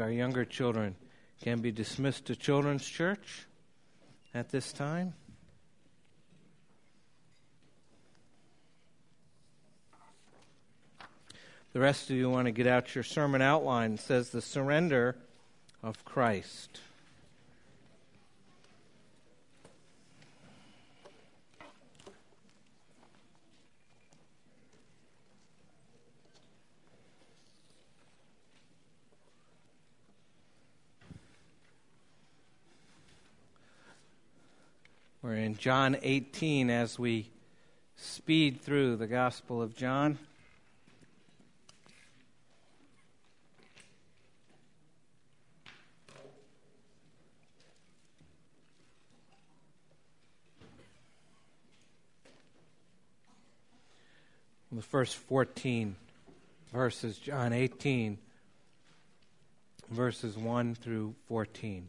our younger children can be dismissed to Children's Church at this time. The rest of you want to get out your sermon outline. It says the surrender of Christ. In John 18 as we speed through the Gospel of John. The first 14 verses, John 18, verses 1 through 14.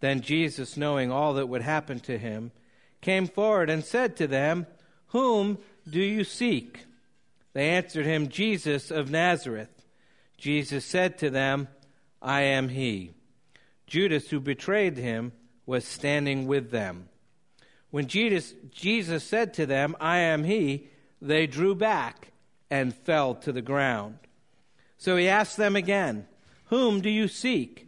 Then Jesus, knowing all that would happen to him, came forward and said to them, Whom do you seek? They answered him, Jesus of Nazareth. Jesus said to them, I am he. Judas, who betrayed him, was standing with them. When Jesus, Jesus said to them, I am he, they drew back and fell to the ground. So he asked them again, Whom do you seek?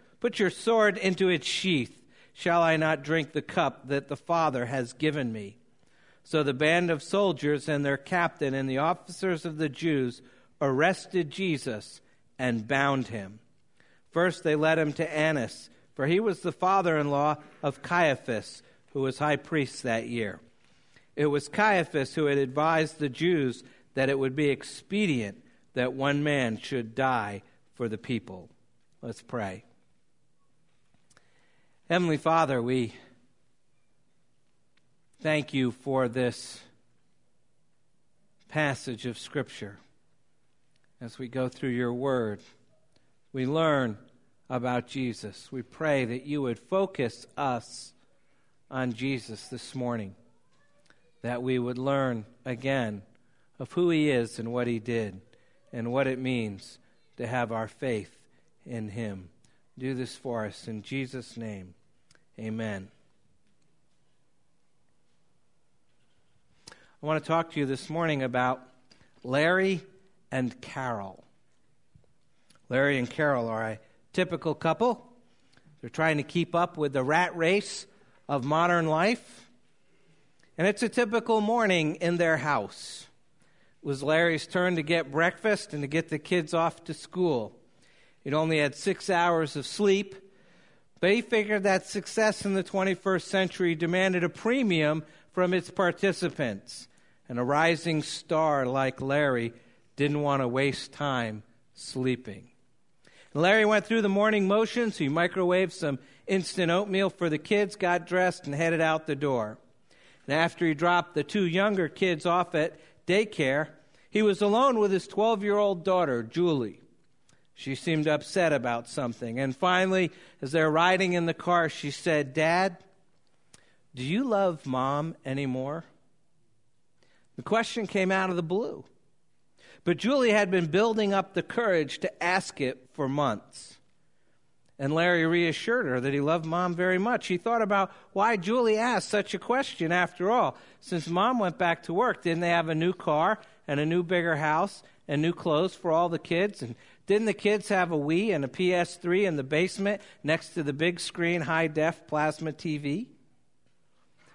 Put your sword into its sheath. Shall I not drink the cup that the Father has given me? So the band of soldiers and their captain and the officers of the Jews arrested Jesus and bound him. First, they led him to Annas, for he was the father in law of Caiaphas, who was high priest that year. It was Caiaphas who had advised the Jews that it would be expedient that one man should die for the people. Let's pray. Heavenly Father, we thank you for this passage of Scripture. As we go through your word, we learn about Jesus. We pray that you would focus us on Jesus this morning, that we would learn again of who he is and what he did and what it means to have our faith in him. Do this for us in Jesus' name. Amen. I want to talk to you this morning about Larry and Carol. Larry and Carol are a typical couple. They're trying to keep up with the rat race of modern life. And it's a typical morning in their house. It was Larry's turn to get breakfast and to get the kids off to school. He'd only had six hours of sleep he figured that success in the 21st century demanded a premium from its participants. And a rising star like Larry didn't want to waste time sleeping. Larry went through the morning motions. He microwaved some instant oatmeal for the kids, got dressed, and headed out the door. And after he dropped the two younger kids off at daycare, he was alone with his 12 year old daughter, Julie. She seemed upset about something. And finally, as they're riding in the car, she said, Dad, do you love mom anymore? The question came out of the blue. But Julie had been building up the courage to ask it for months. And Larry reassured her that he loved mom very much. He thought about why Julie asked such a question after all. Since mom went back to work, didn't they have a new car and a new bigger house and new clothes for all the kids? And Didn't the kids have a Wii and a PS3 in the basement next to the big screen high def plasma TV?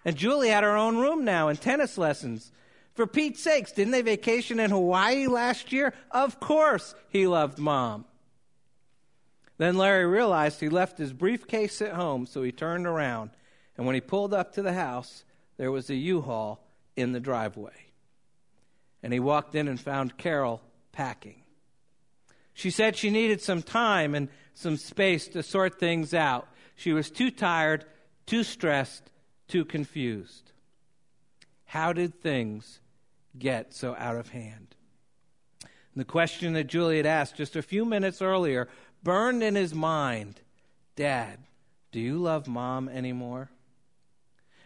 And Julie had her own room now and tennis lessons. For Pete's sakes, didn't they vacation in Hawaii last year? Of course he loved mom. Then Larry realized he left his briefcase at home, so he turned around. And when he pulled up to the house, there was a U Haul in the driveway. And he walked in and found Carol packing. She said she needed some time and some space to sort things out. She was too tired, too stressed, too confused. How did things get so out of hand? And the question that Juliet asked just a few minutes earlier burned in his mind Dad, do you love mom anymore?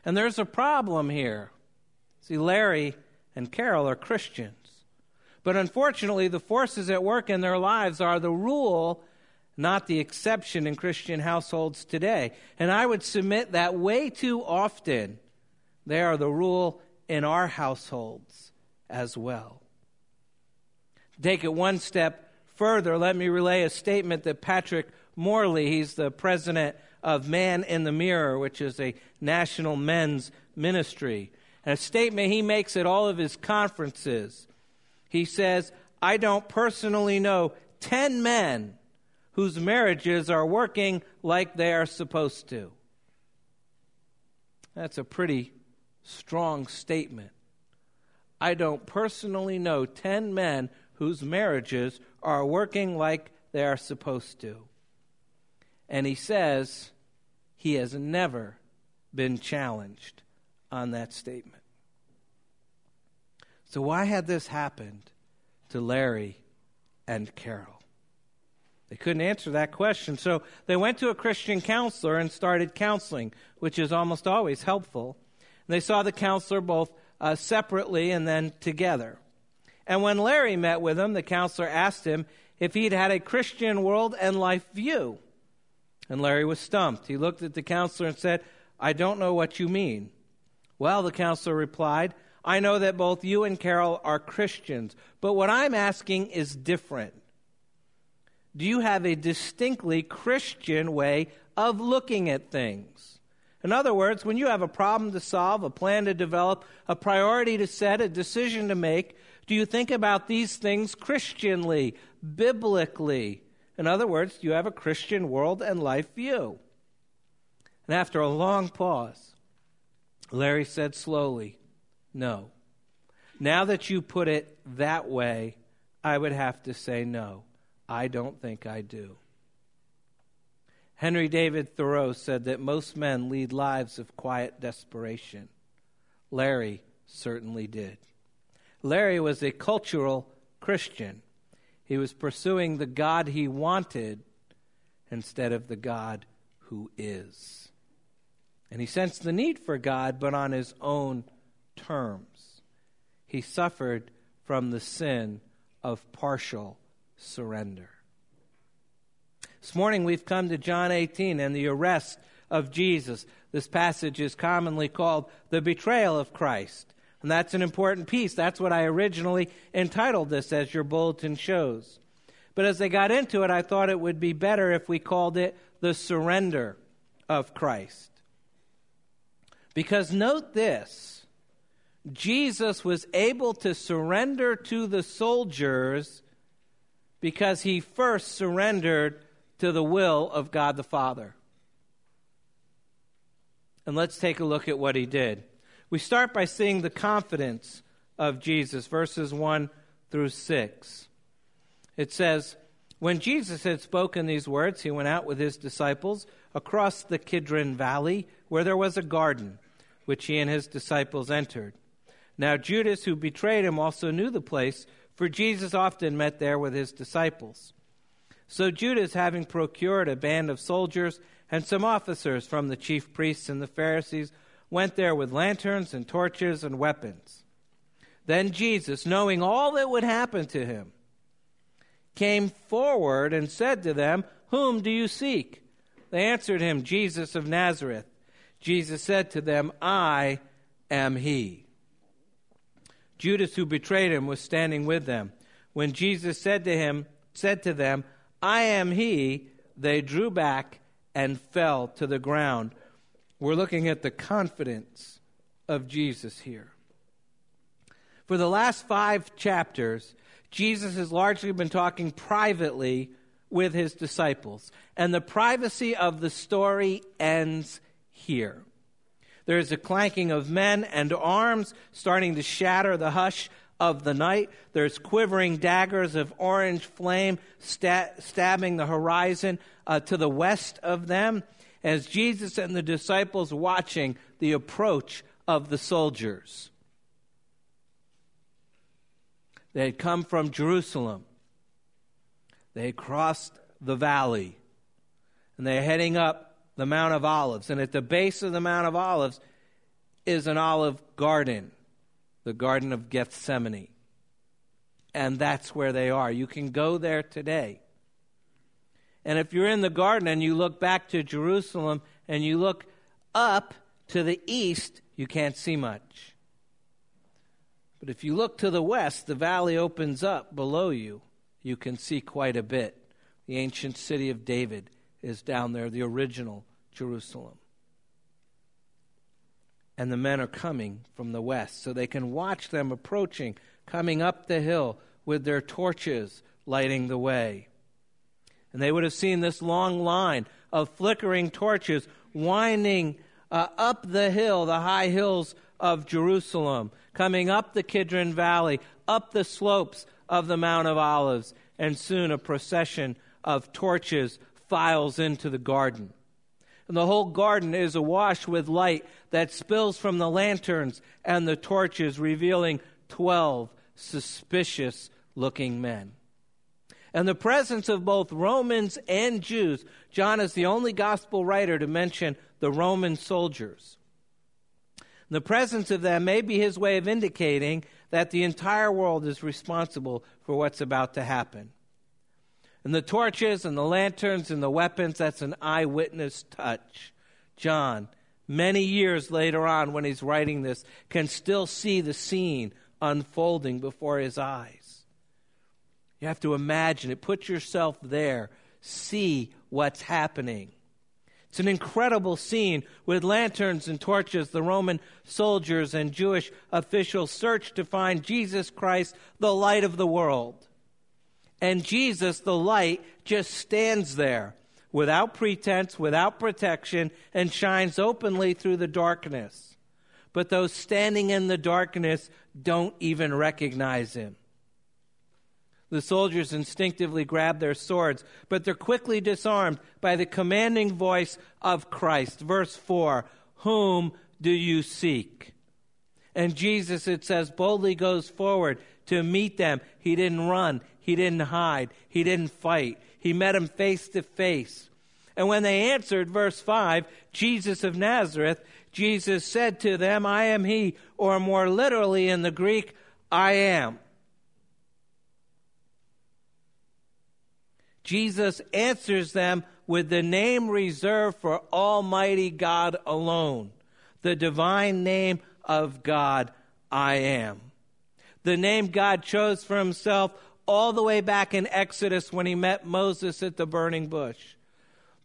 And there's a problem here. See, Larry and Carol are Christians. But unfortunately, the forces at work in their lives are the rule, not the exception in Christian households today. And I would submit that way too often they are the rule in our households as well. Take it one step further, let me relay a statement that Patrick Morley, he's the president of Man in the Mirror, which is a national men's ministry, and a statement he makes at all of his conferences. He says, I don't personally know 10 men whose marriages are working like they are supposed to. That's a pretty strong statement. I don't personally know 10 men whose marriages are working like they are supposed to. And he says he has never been challenged on that statement. So, why had this happened to Larry and Carol? They couldn't answer that question. So, they went to a Christian counselor and started counseling, which is almost always helpful. And they saw the counselor both uh, separately and then together. And when Larry met with him, the counselor asked him if he'd had a Christian world and life view. And Larry was stumped. He looked at the counselor and said, I don't know what you mean. Well, the counselor replied, I know that both you and Carol are Christians, but what I'm asking is different. Do you have a distinctly Christian way of looking at things? In other words, when you have a problem to solve, a plan to develop, a priority to set, a decision to make, do you think about these things Christianly, biblically? In other words, do you have a Christian world and life view? And after a long pause, Larry said slowly, No. Now that you put it that way, I would have to say no. I don't think I do. Henry David Thoreau said that most men lead lives of quiet desperation. Larry certainly did. Larry was a cultural Christian. He was pursuing the God he wanted instead of the God who is. And he sensed the need for God, but on his own terms. He suffered from the sin of partial surrender. This morning we've come to John 18 and the arrest of Jesus. This passage is commonly called the betrayal of Christ. And that's an important piece. That's what I originally entitled this, as your bulletin shows. But as I got into it, I thought it would be better if we called it the surrender of Christ. Because note this Jesus was able to surrender to the soldiers because he first surrendered to the will of God the Father. And let's take a look at what he did. We start by seeing the confidence of Jesus, verses 1 through 6. It says, When Jesus had spoken these words, he went out with his disciples across the Kidron Valley, where there was a garden, which he and his disciples entered. Now Judas, who betrayed him, also knew the place, for Jesus often met there with his disciples. So Judas, having procured a band of soldiers and some officers from the chief priests and the Pharisees, went there with lanterns and torches and weapons. Then Jesus, knowing all that would happen to him, came forward and said to them, Whom do you seek? They answered him, Jesus of Nazareth. Jesus said to them, I am he. Judas, who betrayed him, was standing with them. When Jesus said to him, said to them, I am he, they drew back and fell to the ground. We're looking at the confidence of Jesus here. For the last five chapters, Jesus has largely been talking privately with his disciples, and the privacy of the story ends here. There is a clanking of men and arms starting to shatter the hush of the night. There's quivering daggers of orange flame stabbing the horizon uh, to the west of them as Jesus and the disciples watching the approach of the soldiers. They had come from Jerusalem. They had crossed the valley. And they're heading up the Mount of Olives. And at the base of the Mount of Olives is an olive garden the Garden of Gethsemane. And that's where they are. You can go there today. And if you're in the garden and you look back to Jerusalem and you look up to the east, you can't see much. But if you look to the west, the valley opens up below you. You can see quite a bit. The ancient city of David is down there, the original Jerusalem and the men are coming from the west. So they can watch them approaching, coming up the hill with their torches lighting the way. And they would have seen this long line of flickering torches winding uh, up the hill, the high hills of Jerusalem, coming up the Kidron Valley, up the slopes of the Mount of Olives, and soon a procession of torches files into the garden and the whole garden is awash with light that spills from the lanterns and the torches, revealing 12 suspicious looking men. And the presence of both Romans and Jews, John is the only gospel writer to mention the Roman soldiers. The presence of them may be his way of indicating that the entire world is responsible for what's about to happen. And the torches and the lanterns and the weapons, that's an eyewitness touch. John, many years later on, when he's writing this, can still see the scene unfolding before his eyes. You have to imagine it. Put yourself there. See what's happening. It's an incredible scene with lanterns and torches. The Roman soldiers and Jewish officials search to find Jesus Christ, the light of the world. And Jesus, the light, just stands there without pretense, without protection, and shines openly through the darkness. But those standing in the darkness don't even recognize him. The soldiers instinctively grab their swords, but they're quickly disarmed by the commanding voice of Christ. Verse 4 Whom do you seek? And Jesus, it says, boldly goes forward to meet them. He didn't run. He didn't hide. He didn't fight. He met them face to face. And when they answered, verse 5, Jesus of Nazareth, Jesus said to them, I am he, or more literally in the Greek, I am. Jesus answers them with the name reserved for Almighty God alone, the divine name of God, I am. The name God chose for himself all the way back in Exodus when he met Moses at the burning bush.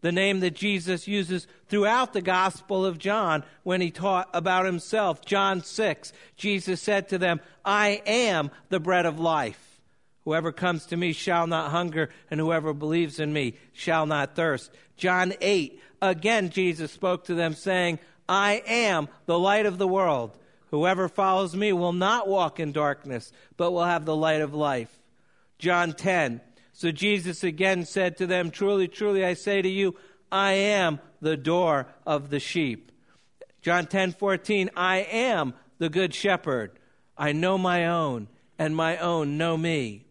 The name that Jesus uses throughout the Gospel of John when he taught about himself. John 6, Jesus said to them, I am the bread of life. Whoever comes to me shall not hunger, and whoever believes in me shall not thirst. John 8, again Jesus spoke to them, saying, I am the light of the world. Whoever follows me will not walk in darkness, but will have the light of life. John 10. So Jesus again said to them, Truly, truly, I say to you, I am the door of the sheep. John 10 14, I am the good shepherd. I know my own, and my own know me.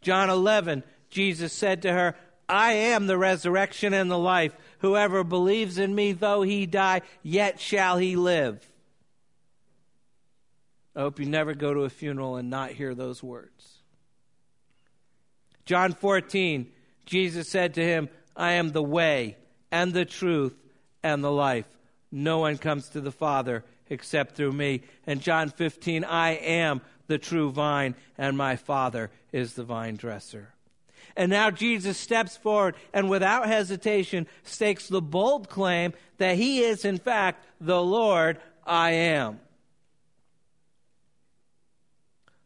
John 11, Jesus said to her, I am the resurrection and the life. Whoever believes in me, though he die, yet shall he live. I hope you never go to a funeral and not hear those words. John 14, Jesus said to him, I am the way and the truth and the life. No one comes to the Father except through me. And John 15, I am the true vine, and my Father is the vine dresser. And now Jesus steps forward and without hesitation stakes the bold claim that he is, in fact, the Lord I am.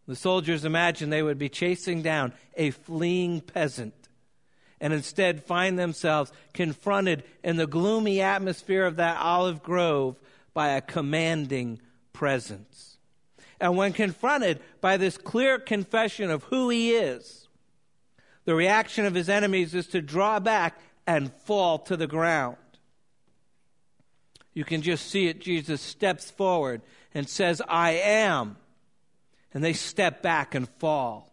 The soldiers imagined they would be chasing down a fleeing peasant and instead find themselves confronted in the gloomy atmosphere of that olive grove by a commanding presence. And when confronted by this clear confession of who he is, the reaction of his enemies is to draw back and fall to the ground. You can just see it. Jesus steps forward and says, I am and they step back and fall.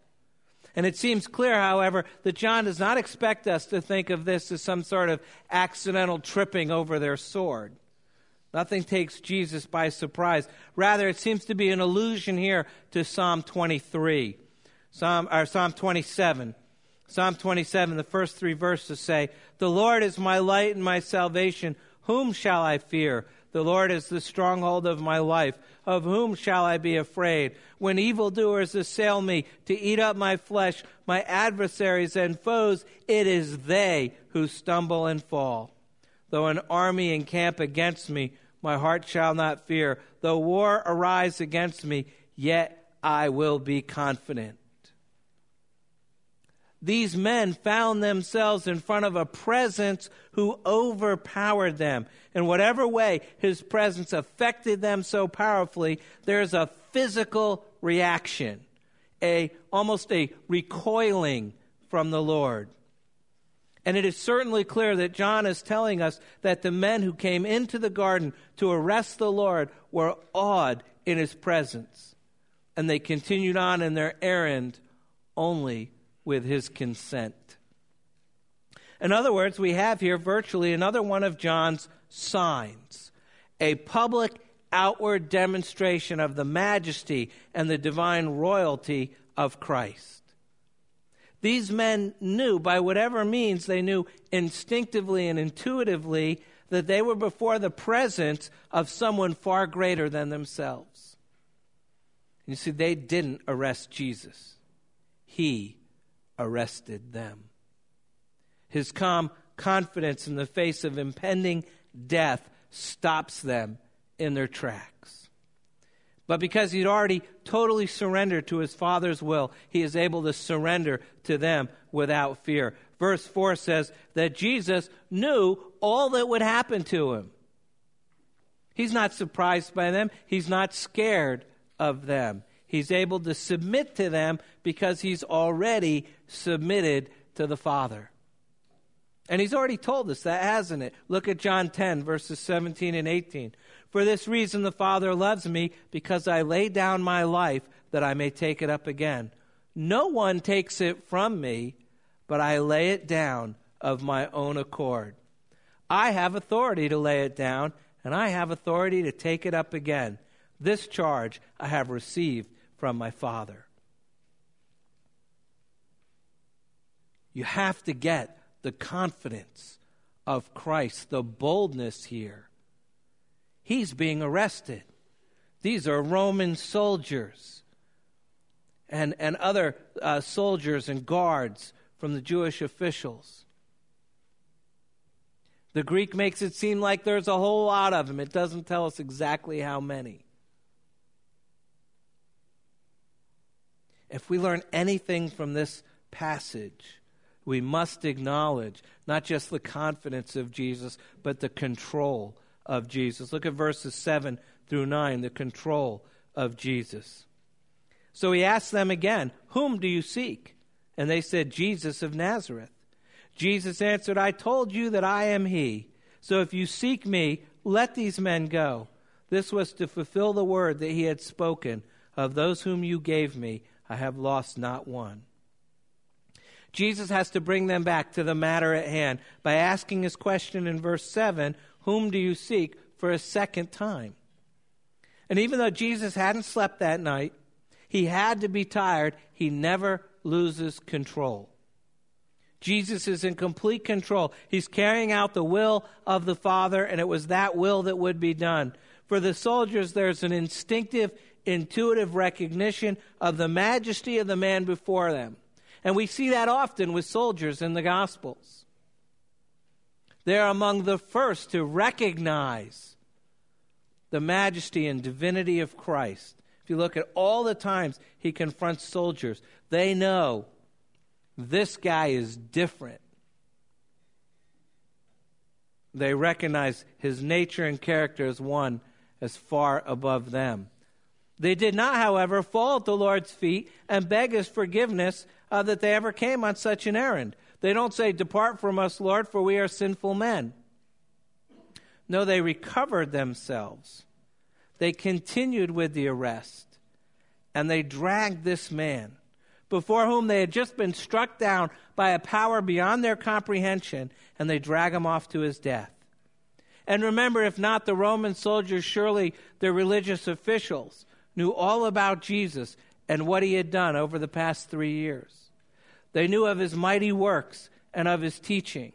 And it seems clear, however, that John does not expect us to think of this as some sort of accidental tripping over their sword. Nothing takes Jesus by surprise. Rather, it seems to be an allusion here to Psalm 23, Psalm, or Psalm 27. Psalm 27, the first three verses say, The Lord is my light and my salvation. Whom shall I fear? The Lord is the stronghold of my life. Of whom shall I be afraid? When evildoers assail me to eat up my flesh, my adversaries and foes, it is they who stumble and fall. Though an army encamp against me, my heart shall not fear. Though war arise against me, yet I will be confident these men found themselves in front of a presence who overpowered them. In whatever way his presence affected them so powerfully, there's a physical reaction, a almost a recoiling from the Lord. And it is certainly clear that John is telling us that the men who came into the garden to arrest the Lord were awed in his presence. And they continued on in their errand only with his consent. In other words, we have here virtually another one of John's signs a public outward demonstration of the majesty and the divine royalty of Christ. These men knew, by whatever means they knew instinctively and intuitively, that they were before the presence of someone far greater than themselves. You see, they didn't arrest Jesus, He arrested them. His calm confidence in the face of impending death stops them in their tracks. But because he'd already totally surrendered to his Father's will, he is able to surrender to them without fear. Verse 4 says that Jesus knew all that would happen to him. He's not surprised by them, he's not scared of them. He's able to submit to them because he's already submitted to the Father. And he's already told us that, hasn't it? Look at John 10, verses 17 and 18. For this reason the Father loves me, because I lay down my life that I may take it up again. No one takes it from me, but I lay it down of my own accord. I have authority to lay it down, and I have authority to take it up again. This charge I have received from my Father. You have to get the confidence of Christ, the boldness here. He's being arrested. These are Roman soldiers and, and other uh, soldiers and guards from the Jewish officials. The Greek makes it seem like there's a whole lot of them. It doesn't tell us exactly how many. If we learn anything from this passage, we must acknowledge not just the confidence of Jesus, but the control of Jesus. Look at verses 7 through 9, the control of Jesus. So he asked them again, Whom do you seek? And they said, Jesus of Nazareth. Jesus answered, I told you that I am he. So if you seek me, let these men go. This was to fulfill the word that he had spoken of those whom you gave me. I have lost not one. Jesus has to bring them back to the matter at hand by asking his question in verse 7 Whom do you seek for a second time? And even though Jesus hadn't slept that night, he had to be tired, he never loses control. Jesus is in complete control. He's carrying out the will of the Father, and it was that will that would be done. For the soldiers, there's an instinctive, intuitive recognition of the majesty of the man before them. And we see that often with soldiers in the Gospels. They're among the first to recognize the majesty and divinity of Christ. If you look at all the times he confronts soldiers, they know this guy is different. They recognize his nature and character as one as far above them. They did not, however, fall at the Lord's feet and beg his forgiveness uh, that they ever came on such an errand. They don't say, Depart from us, Lord, for we are sinful men. No, they recovered themselves. They continued with the arrest, and they dragged this man, before whom they had just been struck down by a power beyond their comprehension, and they drag him off to his death. And remember, if not the Roman soldiers, surely the religious officials knew all about Jesus and what he had done over the past three years. They knew of his mighty works and of his teaching.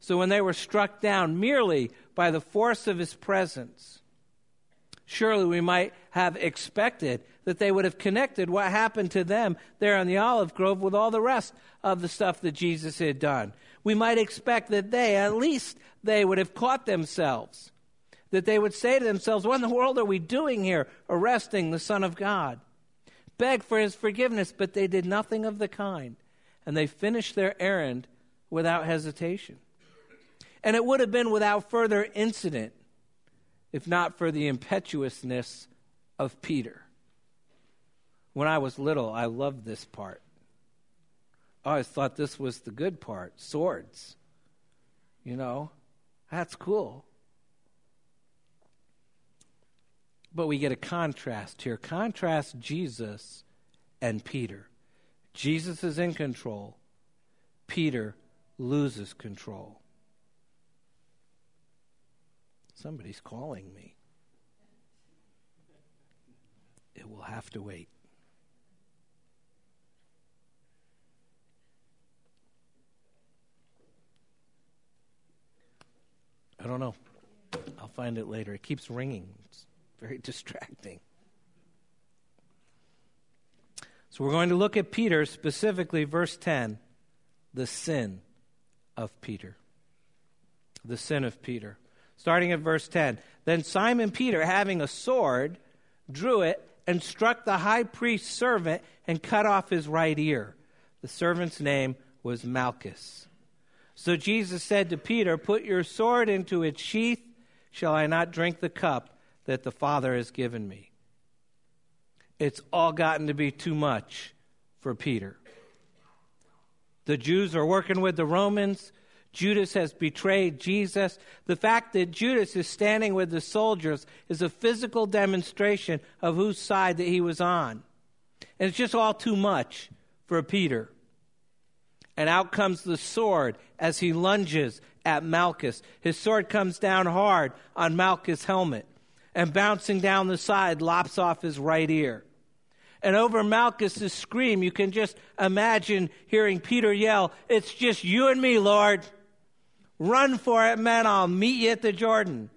So when they were struck down merely by the force of his presence, surely we might have expected that they would have connected what happened to them there in the olive grove with all the rest of the stuff that Jesus had done. We might expect that they, at least they would have caught themselves, that they would say to themselves, What in the world are we doing here, arresting the Son of God? Beg for his forgiveness, but they did nothing of the kind and they finished their errand without hesitation. And it would have been without further incident if not for the impetuousness of Peter. When I was little, I loved this part. I always thought this was the good part swords. You know, that's cool. But we get a contrast here. Contrast Jesus and Peter. Jesus is in control. Peter loses control. Somebody's calling me. It will have to wait. I don't know. I'll find it later. It keeps ringing. It's very distracting. So we're going to look at Peter, specifically verse 10, the sin of Peter. The sin of Peter. Starting at verse 10. Then Simon Peter, having a sword, drew it and struck the high priest's servant and cut off his right ear. The servant's name was Malchus. So Jesus said to Peter, Put your sword into its sheath. Shall I not drink the cup that the Father has given me? it's all gotten to be too much for Peter. The Jews are working with the Romans. Judas has betrayed Jesus. The fact that Judas is standing with the soldiers is a physical demonstration of whose side that he was on. And it's just all too much for Peter. And out comes the sword as he lunges at Malchus. His sword comes down hard on Malchus' helmet and bouncing down the side lops off his right ear. And over Malchus's scream, you can just imagine hearing Peter yell, It's just you and me, Lord. Run for it, man. I'll meet you at the Jordan.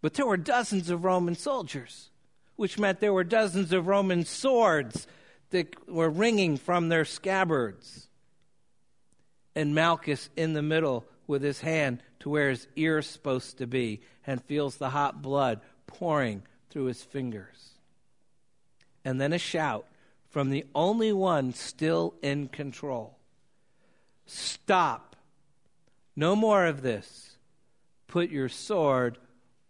But there were dozens of Roman soldiers, which meant there were dozens of Roman swords that were ringing from their scabbards. And Malchus in the middle with his hand to where his ear's supposed to be and feels the hot blood pouring through his fingers. And then a shout from the only one still in control Stop. No more of this. Put your sword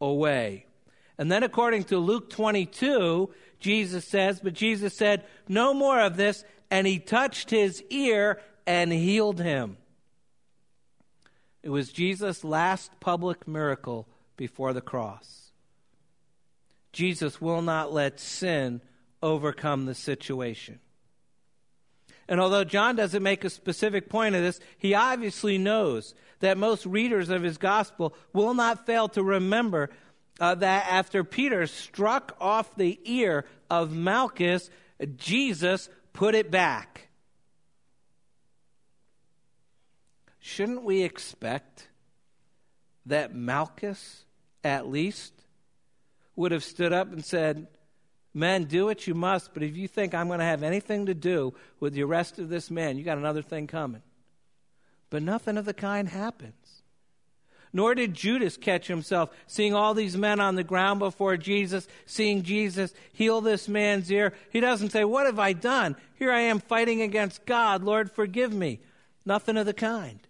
away. And then, according to Luke 22, Jesus says, But Jesus said, No more of this. And he touched his ear and healed him. It was Jesus' last public miracle before the cross. Jesus will not let sin overcome the situation. And although John doesn't make a specific point of this, he obviously knows that most readers of his gospel will not fail to remember uh, that after Peter struck off the ear of Malchus, Jesus put it back. Shouldn't we expect that Malchus, at least, would have stood up and said, Men, do what you must, but if you think I'm going to have anything to do with the arrest of this man, you got another thing coming. But nothing of the kind happens. Nor did Judas catch himself seeing all these men on the ground before Jesus, seeing Jesus heal this man's ear. He doesn't say, What have I done? Here I am fighting against God. Lord, forgive me. Nothing of the kind.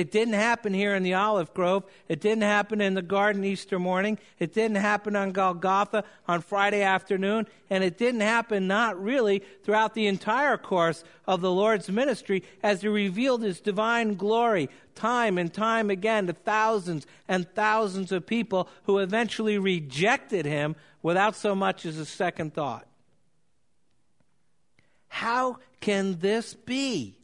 It didn't happen here in the olive grove. It didn't happen in the garden Easter morning. It didn't happen on Golgotha on Friday afternoon. And it didn't happen, not really, throughout the entire course of the Lord's ministry as he revealed his divine glory time and time again to thousands and thousands of people who eventually rejected him without so much as a second thought. How can this be?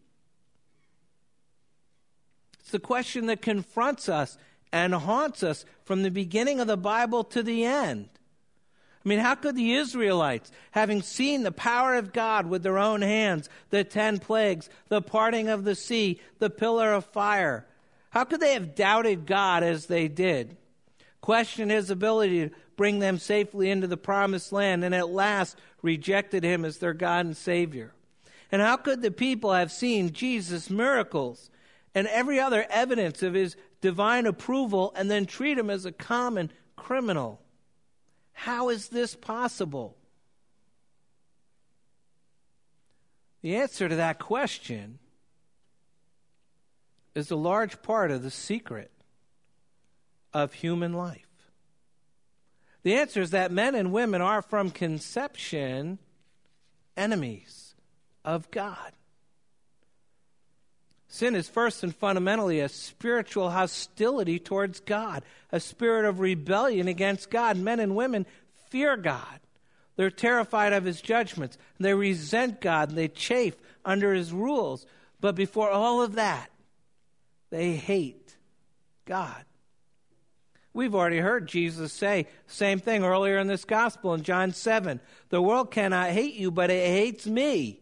It's the question that confronts us and haunts us from the beginning of the Bible to the end. I mean, how could the Israelites, having seen the power of God with their own hands, the ten plagues, the parting of the sea, the pillar of fire, how could they have doubted God as they did? Questioned his ability to bring them safely into the promised land and at last rejected him as their God and Savior? And how could the people have seen Jesus' miracles and every other evidence of his divine approval and then treat him as a common criminal. How is this possible? The answer to that question is a large part of the secret of human life. The answer is that men and women are from conception enemies of God. Sin is first and fundamentally a spiritual hostility towards God, a spirit of rebellion against God. Men and women fear God. They're terrified of his judgments. They resent God and they chafe under his rules. But before all of that, they hate God. We've already heard Jesus say same thing earlier in this gospel in John 7. The world cannot hate you, but it hates me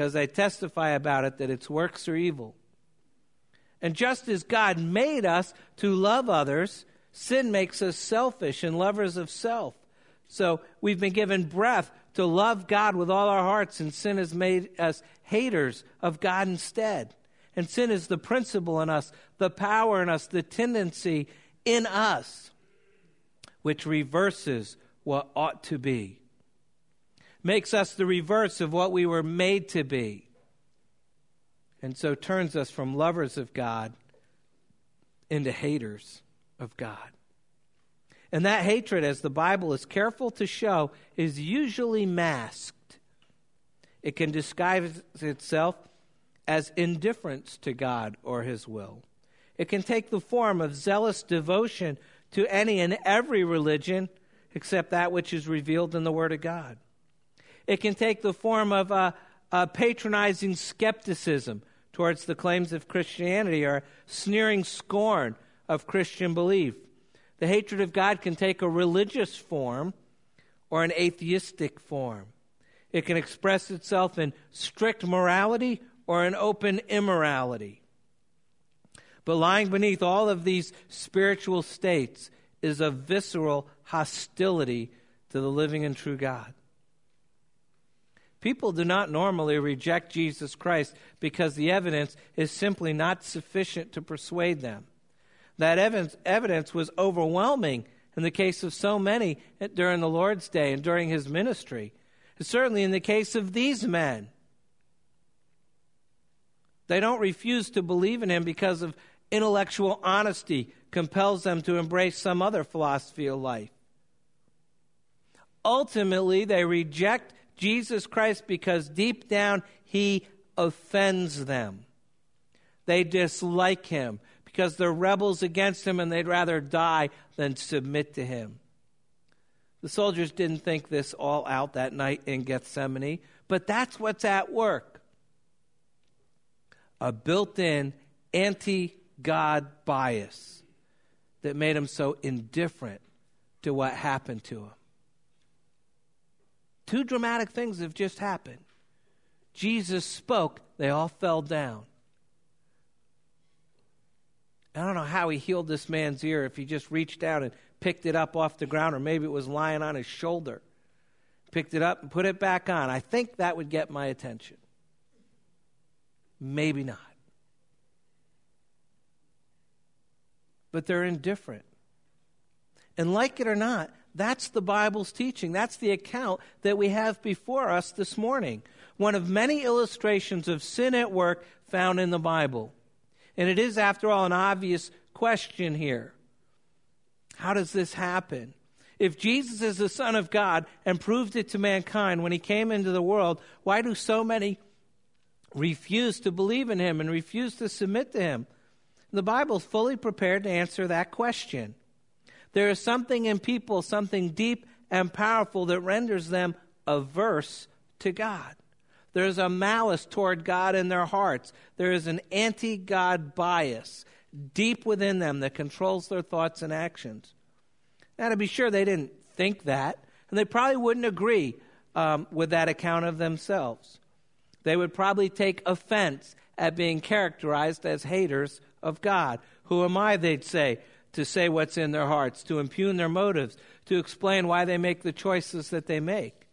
because I testify about it that its works are evil. And just as God made us to love others, sin makes us selfish and lovers of self. So we've been given breath to love God with all our hearts, and sin has made us haters of God instead. And sin is the principle in us, the power in us, the tendency in us, which reverses what ought to be makes us the reverse of what we were made to be, and so turns us from lovers of God into haters of God. And that hatred, as the Bible is careful to show, is usually masked. It can disguise itself as indifference to God or His will. It can take the form of zealous devotion to any and every religion except that which is revealed in the Word of God. It can take the form of a, a patronizing skepticism towards the claims of Christianity or sneering scorn of Christian belief. The hatred of God can take a religious form or an atheistic form. It can express itself in strict morality or an open immorality. But lying beneath all of these spiritual states is a visceral hostility to the living and true God. People do not normally reject Jesus Christ because the evidence is simply not sufficient to persuade them. That evidence, was overwhelming in the case of so many during the Lord's day and during his ministry. Certainly in the case of these men. They don't refuse to believe in him because of intellectual honesty compels them to embrace some other philosophy of life. Ultimately, they reject Jesus Christ because deep down he offends them. They dislike him because they're rebels against him and they'd rather die than submit to him. The soldiers didn't think this all out that night in Gethsemane, but that's what's at work. A built in anti God bias that made them so indifferent to what happened to him. Two dramatic things have just happened. Jesus spoke, they all fell down. I don't know how he healed this man's ear if he just reached out and picked it up off the ground, or maybe it was lying on his shoulder. picked it up and put it back on. I think that would get my attention. Maybe not. But they're indifferent. And like it or not, that's the Bible's teaching. That's the account that we have before us this morning. One of many illustrations of sin at work found in the Bible. And it is, after all, an obvious question here. How does this happen? If Jesus is the Son of God and proved it to mankind when he came into the world, why do so many refuse to believe in him and refuse to submit to him? The Bible is fully prepared to answer that question. There is something in people, something deep and powerful that renders them averse to God. There's a malice toward God in their hearts. There is an anti God bias deep within them that controls their thoughts and actions. Now, to be sure, they didn't think that, and they probably wouldn't agree um, with that account of themselves. They would probably take offense at being characterized as haters of God. Who am I, they'd say, to say what's in their hearts, to impugn their motives, to explain why they make the choices that they make?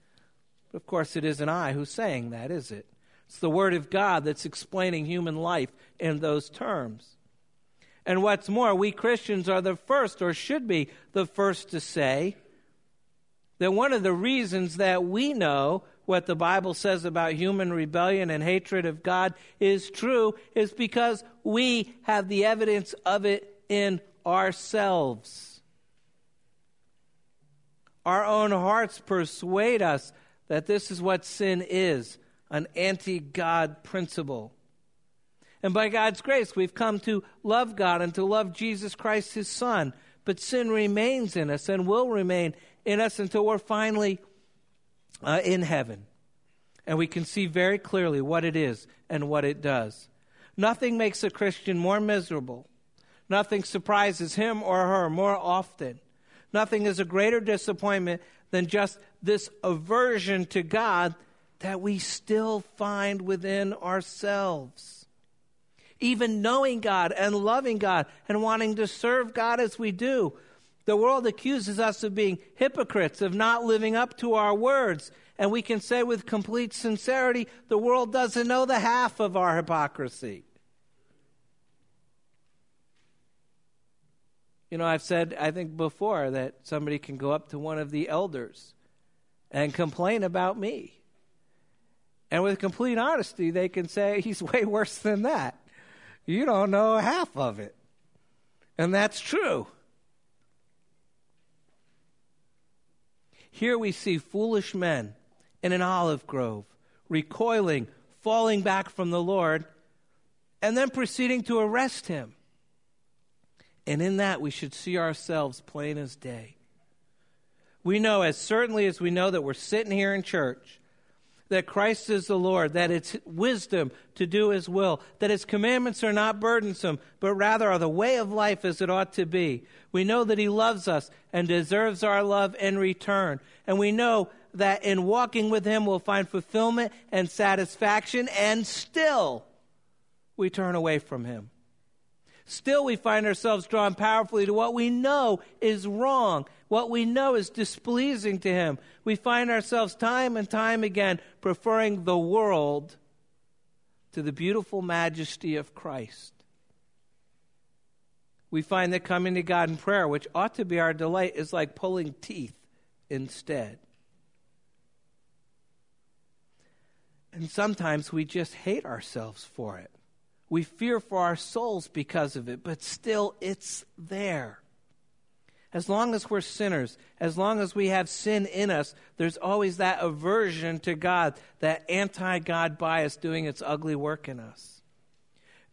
But of course, it isn't I who's saying that, is it? It's the Word of God that's explaining human life in those terms. And what's more, we Christians are the first, or should be the first, to say that one of the reasons that we know what the Bible says about human rebellion and hatred of God is true is because we have the evidence of it in ourselves. Our own hearts persuade us that this is what sin is an anti God principle. And by God's grace, we've come to love God and to love Jesus Christ, his Son. But sin remains in us and will remain in us until we're finally uh, in heaven. And we can see very clearly what it is and what it does. Nothing makes a Christian more miserable. Nothing surprises him or her more often. Nothing is a greater disappointment than just this aversion to God that we still find within ourselves. Even knowing God and loving God and wanting to serve God as we do, the world accuses us of being hypocrites, of not living up to our words. And we can say with complete sincerity, the world doesn't know the half of our hypocrisy. You know, I've said, I think before, that somebody can go up to one of the elders and complain about me. And with complete honesty, they can say, he's way worse than that. You don't know half of it. And that's true. Here we see foolish men in an olive grove, recoiling, falling back from the Lord, and then proceeding to arrest him. And in that, we should see ourselves plain as day. We know, as certainly as we know that we're sitting here in church, that Christ is the Lord, that it's wisdom to do His will, that His commandments are not burdensome, but rather are the way of life as it ought to be. We know that He loves us and deserves our love in return. And we know that in walking with Him we'll find fulfillment and satisfaction, and still we turn away from Him. Still, we find ourselves drawn powerfully to what we know is wrong, what we know is displeasing to Him. We find ourselves time and time again preferring the world to the beautiful majesty of Christ. We find that coming to God in prayer, which ought to be our delight, is like pulling teeth instead. And sometimes we just hate ourselves for it. We fear for our souls because of it, but still it's there. As long as we're sinners, as long as we have sin in us, there's always that aversion to God, that anti God bias doing its ugly work in us.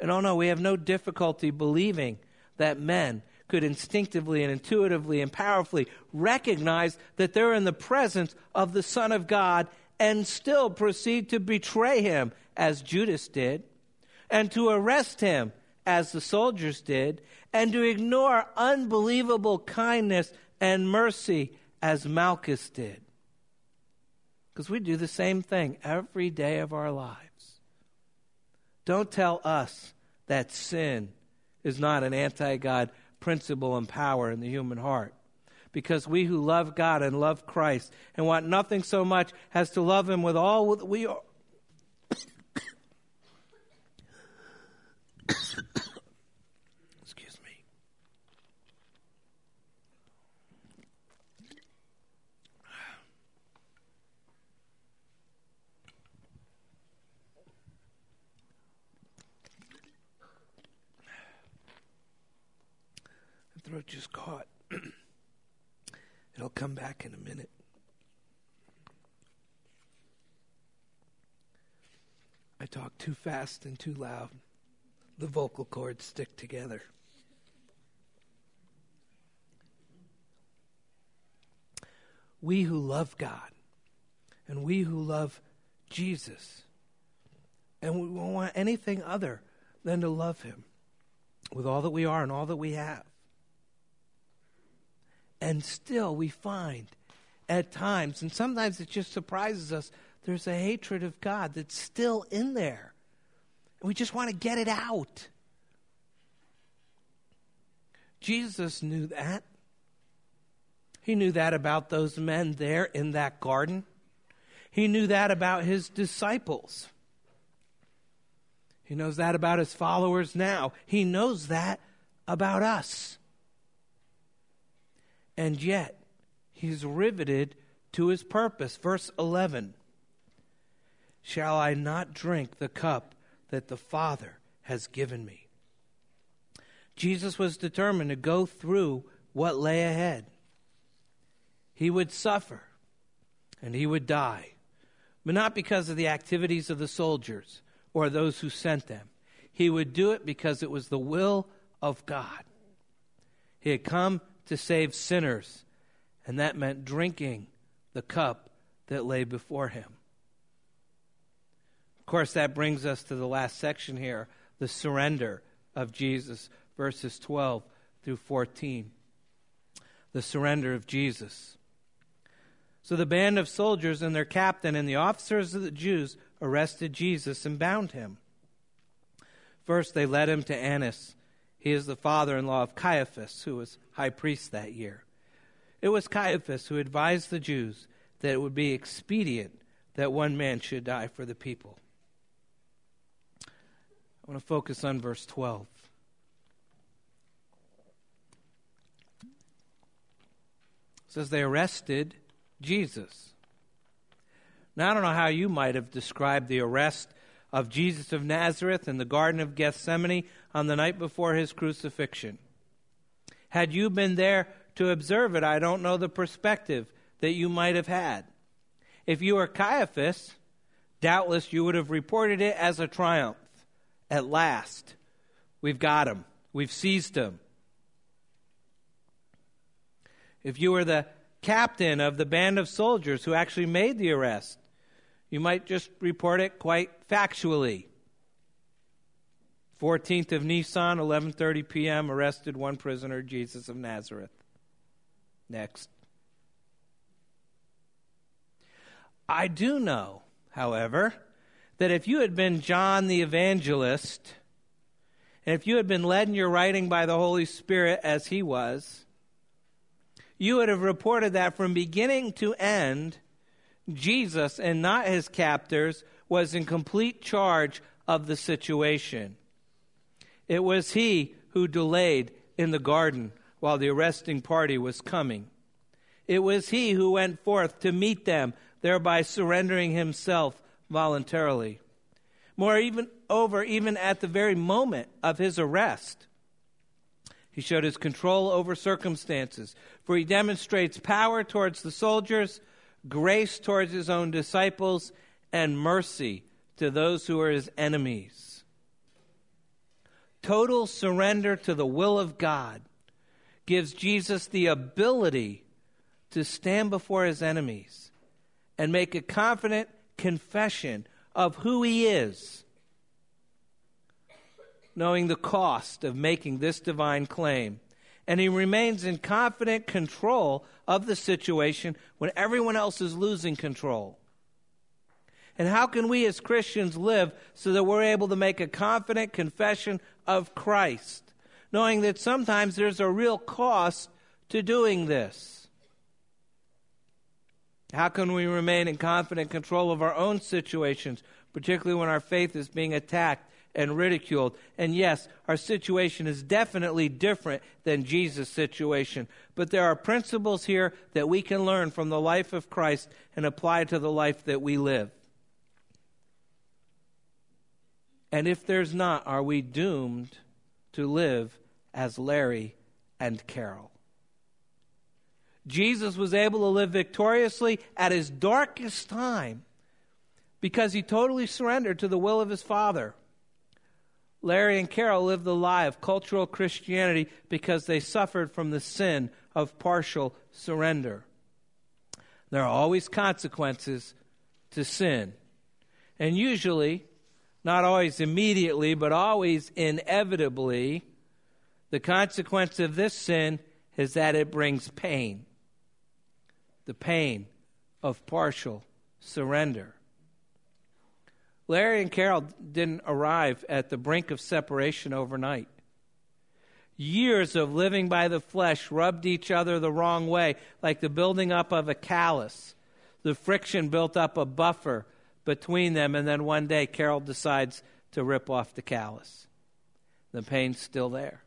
And oh no, we have no difficulty believing that men could instinctively and intuitively and powerfully recognize that they're in the presence of the Son of God and still proceed to betray him, as Judas did and to arrest him, as the soldiers did, and to ignore unbelievable kindness and mercy, as Malchus did. Because we do the same thing every day of our lives. Don't tell us that sin is not an anti God principle and power in the human heart. because we who love God and love Christ and want nothing so much as to love Him with all that we are. Excuse me. The throat just caught. It'll come back in a minute. I talk too fast and too loud. The vocal cords stick together. We who love God and we who love Jesus, and we won't want anything other than to love Him with all that we are and all that we have. And still, we find at times, and sometimes it just surprises us, there's a hatred of God that's still in there. We just want to get it out. Jesus knew that. He knew that about those men there in that garden. He knew that about his disciples. He knows that about his followers now. He knows that about us. And yet, he's riveted to his purpose. Verse 11 Shall I not drink the cup that the Father has given me? Jesus was determined to go through what lay ahead. He would suffer and he would die, but not because of the activities of the soldiers or those who sent them. He would do it because it was the will of God. He had come to save sinners, and that meant drinking the cup that lay before him. Of course, that brings us to the last section here the surrender of Jesus, verses 12 through 14. The surrender of Jesus. So the band of soldiers and their captain and the officers of the Jews arrested Jesus and bound him. First, they led him to Annas he is the father in law of Caiaphas, who was high priest that year. It was Caiaphas who advised the Jews that it would be expedient that one man should die for the people. I want to focus on verse 12. It says they arrested Jesus. Now, I don't know how you might have described the arrest of Jesus of Nazareth in the Garden of Gethsemane on the night before his crucifixion. Had you been there to observe it, I don't know the perspective that you might have had. If you were Caiaphas, doubtless you would have reported it as a triumph. At last, we've got him, we've seized him. If you were the captain of the band of soldiers who actually made the arrest, you might just report it quite factually. 14th of Nisan, 11:30 p.m. arrested one prisoner, Jesus of Nazareth. Next. I do know, however, that if you had been John the evangelist, and if you had been led in your writing by the Holy Spirit as he was, you would have reported that from beginning to end Jesus and not his captors was in complete charge of the situation. It was he who delayed in the garden while the arresting party was coming. It was he who went forth to meet them, thereby surrendering himself voluntarily. More even over even at the very moment of his arrest. He showed his control over circumstances, for he demonstrates power towards the soldiers grace towards his own disciples, and mercy to those who are his enemies. Total surrender to the will of God gives Jesus the ability to stand before his enemies and make a confident confession of who he is, knowing the cost of making this divine claim and he remains in confident control of the situation when everyone else is losing control. And how can we as Christians live so that we're able to make a confident confession of Christ, knowing that sometimes there's a real cost to doing this? How can we remain in confident control of our own situations, particularly when our faith is being attacked and ridiculed? And yes, our situation is definitely different than Jesus' situation, but there are principles here that we can learn from the life of Christ and apply to the life that we live. And if there's not, are we doomed to live as Larry and Carol? Jesus was able to live victoriously at his darkest time because he totally surrendered to the will of his Father. Larry and Carol lived the lie of cultural Christianity because they suffered from the sin of partial surrender. There are always consequences to sin. And usually, not always immediately, but always inevitably, the consequence of this sin is that it brings pain the pain of partial surrender. Larry and Carol didn't arrive at the brink of separation overnight. Years of living by the flesh rubbed each other the wrong way, like the building up of a callus. The friction built up a buffer between them, and then one day Carol decides to rip off the callus. The pain's still there.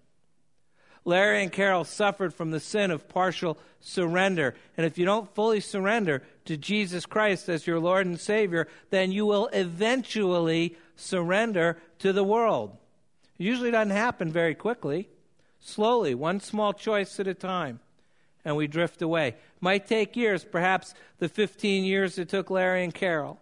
Larry and Carol suffered from the sin of partial surrender. And if you don't fully surrender to Jesus Christ as your Lord and Savior, then you will eventually surrender to the world. It usually doesn't happen very quickly. Slowly, one small choice at a time, and we drift away. Might take years, perhaps the 15 years it took Larry and Carol.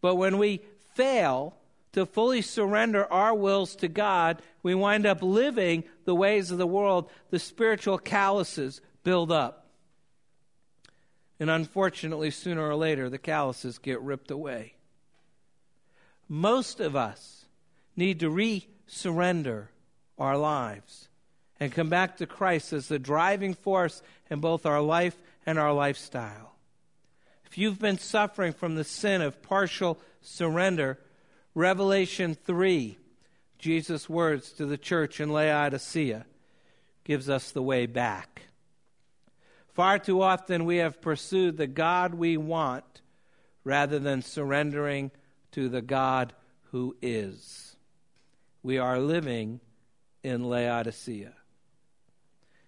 But when we fail to fully surrender our wills to God, we wind up living the ways of the world. The spiritual calluses build up. And unfortunately, sooner or later, the calluses get ripped away. Most of us need to re surrender our lives and come back to Christ as the driving force in both our life and our lifestyle. If you've been suffering from the sin of partial surrender, Revelation 3, Jesus' words to the church in Laodicea, gives us the way back. Far too often we have pursued the God we want rather than surrendering to the God who is. We are living in Laodicea.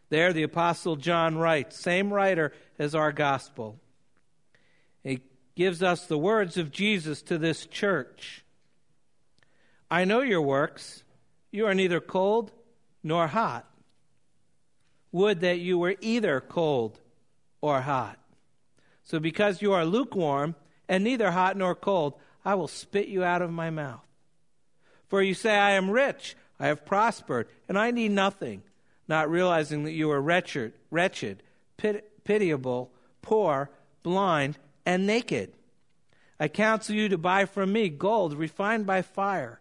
There, the Apostle John writes, same writer as our gospel. He gives us the words of Jesus to this church. I know your works. You are neither cold nor hot. Would that you were either cold or hot. So, because you are lukewarm and neither hot nor cold, I will spit you out of my mouth. For you say, I am rich, I have prospered, and I need nothing, not realizing that you are wretched, wretched pit- pitiable, poor, blind, and naked. I counsel you to buy from me gold refined by fire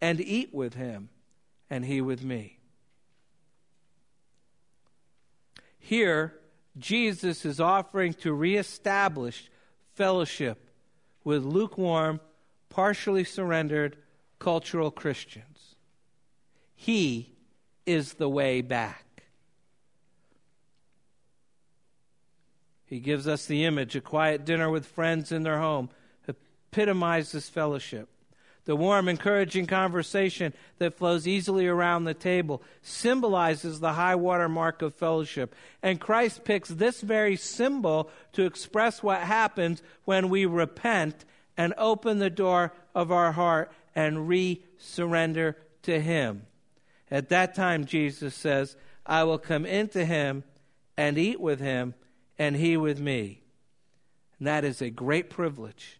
and eat with him, and he with me. Here, Jesus is offering to reestablish fellowship with lukewarm, partially surrendered cultural Christians. He is the way back. He gives us the image a quiet dinner with friends in their home epitomizes fellowship. The warm, encouraging conversation that flows easily around the table symbolizes the high water mark of fellowship. And Christ picks this very symbol to express what happens when we repent and open the door of our heart and re surrender to Him. At that time, Jesus says, I will come into Him and eat with Him, and He with me. And that is a great privilege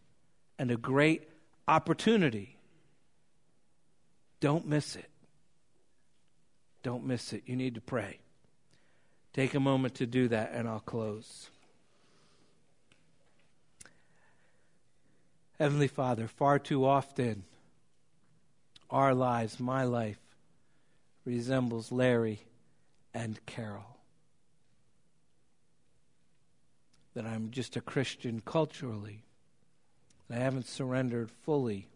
and a great opportunity don't miss it. Don't miss it. You need to pray. Take a moment to do that, and I'll close. Heavenly Father, far too often our lives, my life, resembles Larry and Carol. That I'm just a Christian culturally. That I haven't surrendered fully.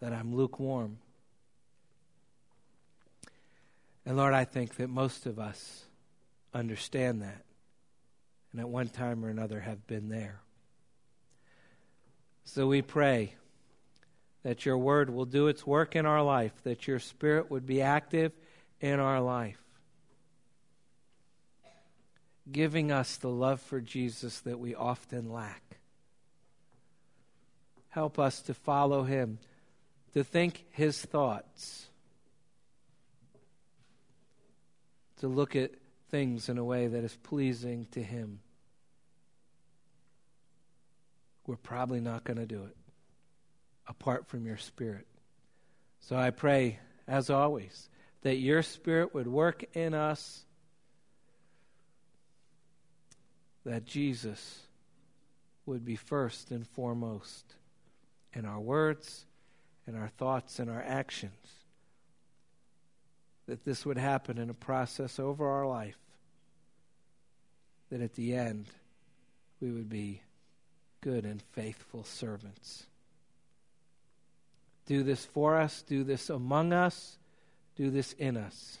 That I'm lukewarm. And Lord, I think that most of us understand that. And at one time or another have been there. So we pray that your word will do its work in our life, that your spirit would be active in our life, giving us the love for Jesus that we often lack. Help us to follow him, to think his thoughts, to look at things in a way that is pleasing to him. We're probably not going to do it apart from your Spirit. So I pray, as always, that your Spirit would work in us, that Jesus would be first and foremost in our words, in our thoughts, and our actions. That this would happen in a process over our life. That at the end, we would be good and faithful servants. Do this for us, do this among us, do this in us.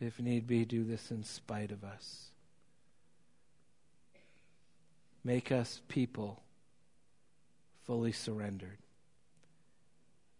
If need be, do this in spite of us. Make us people fully surrendered.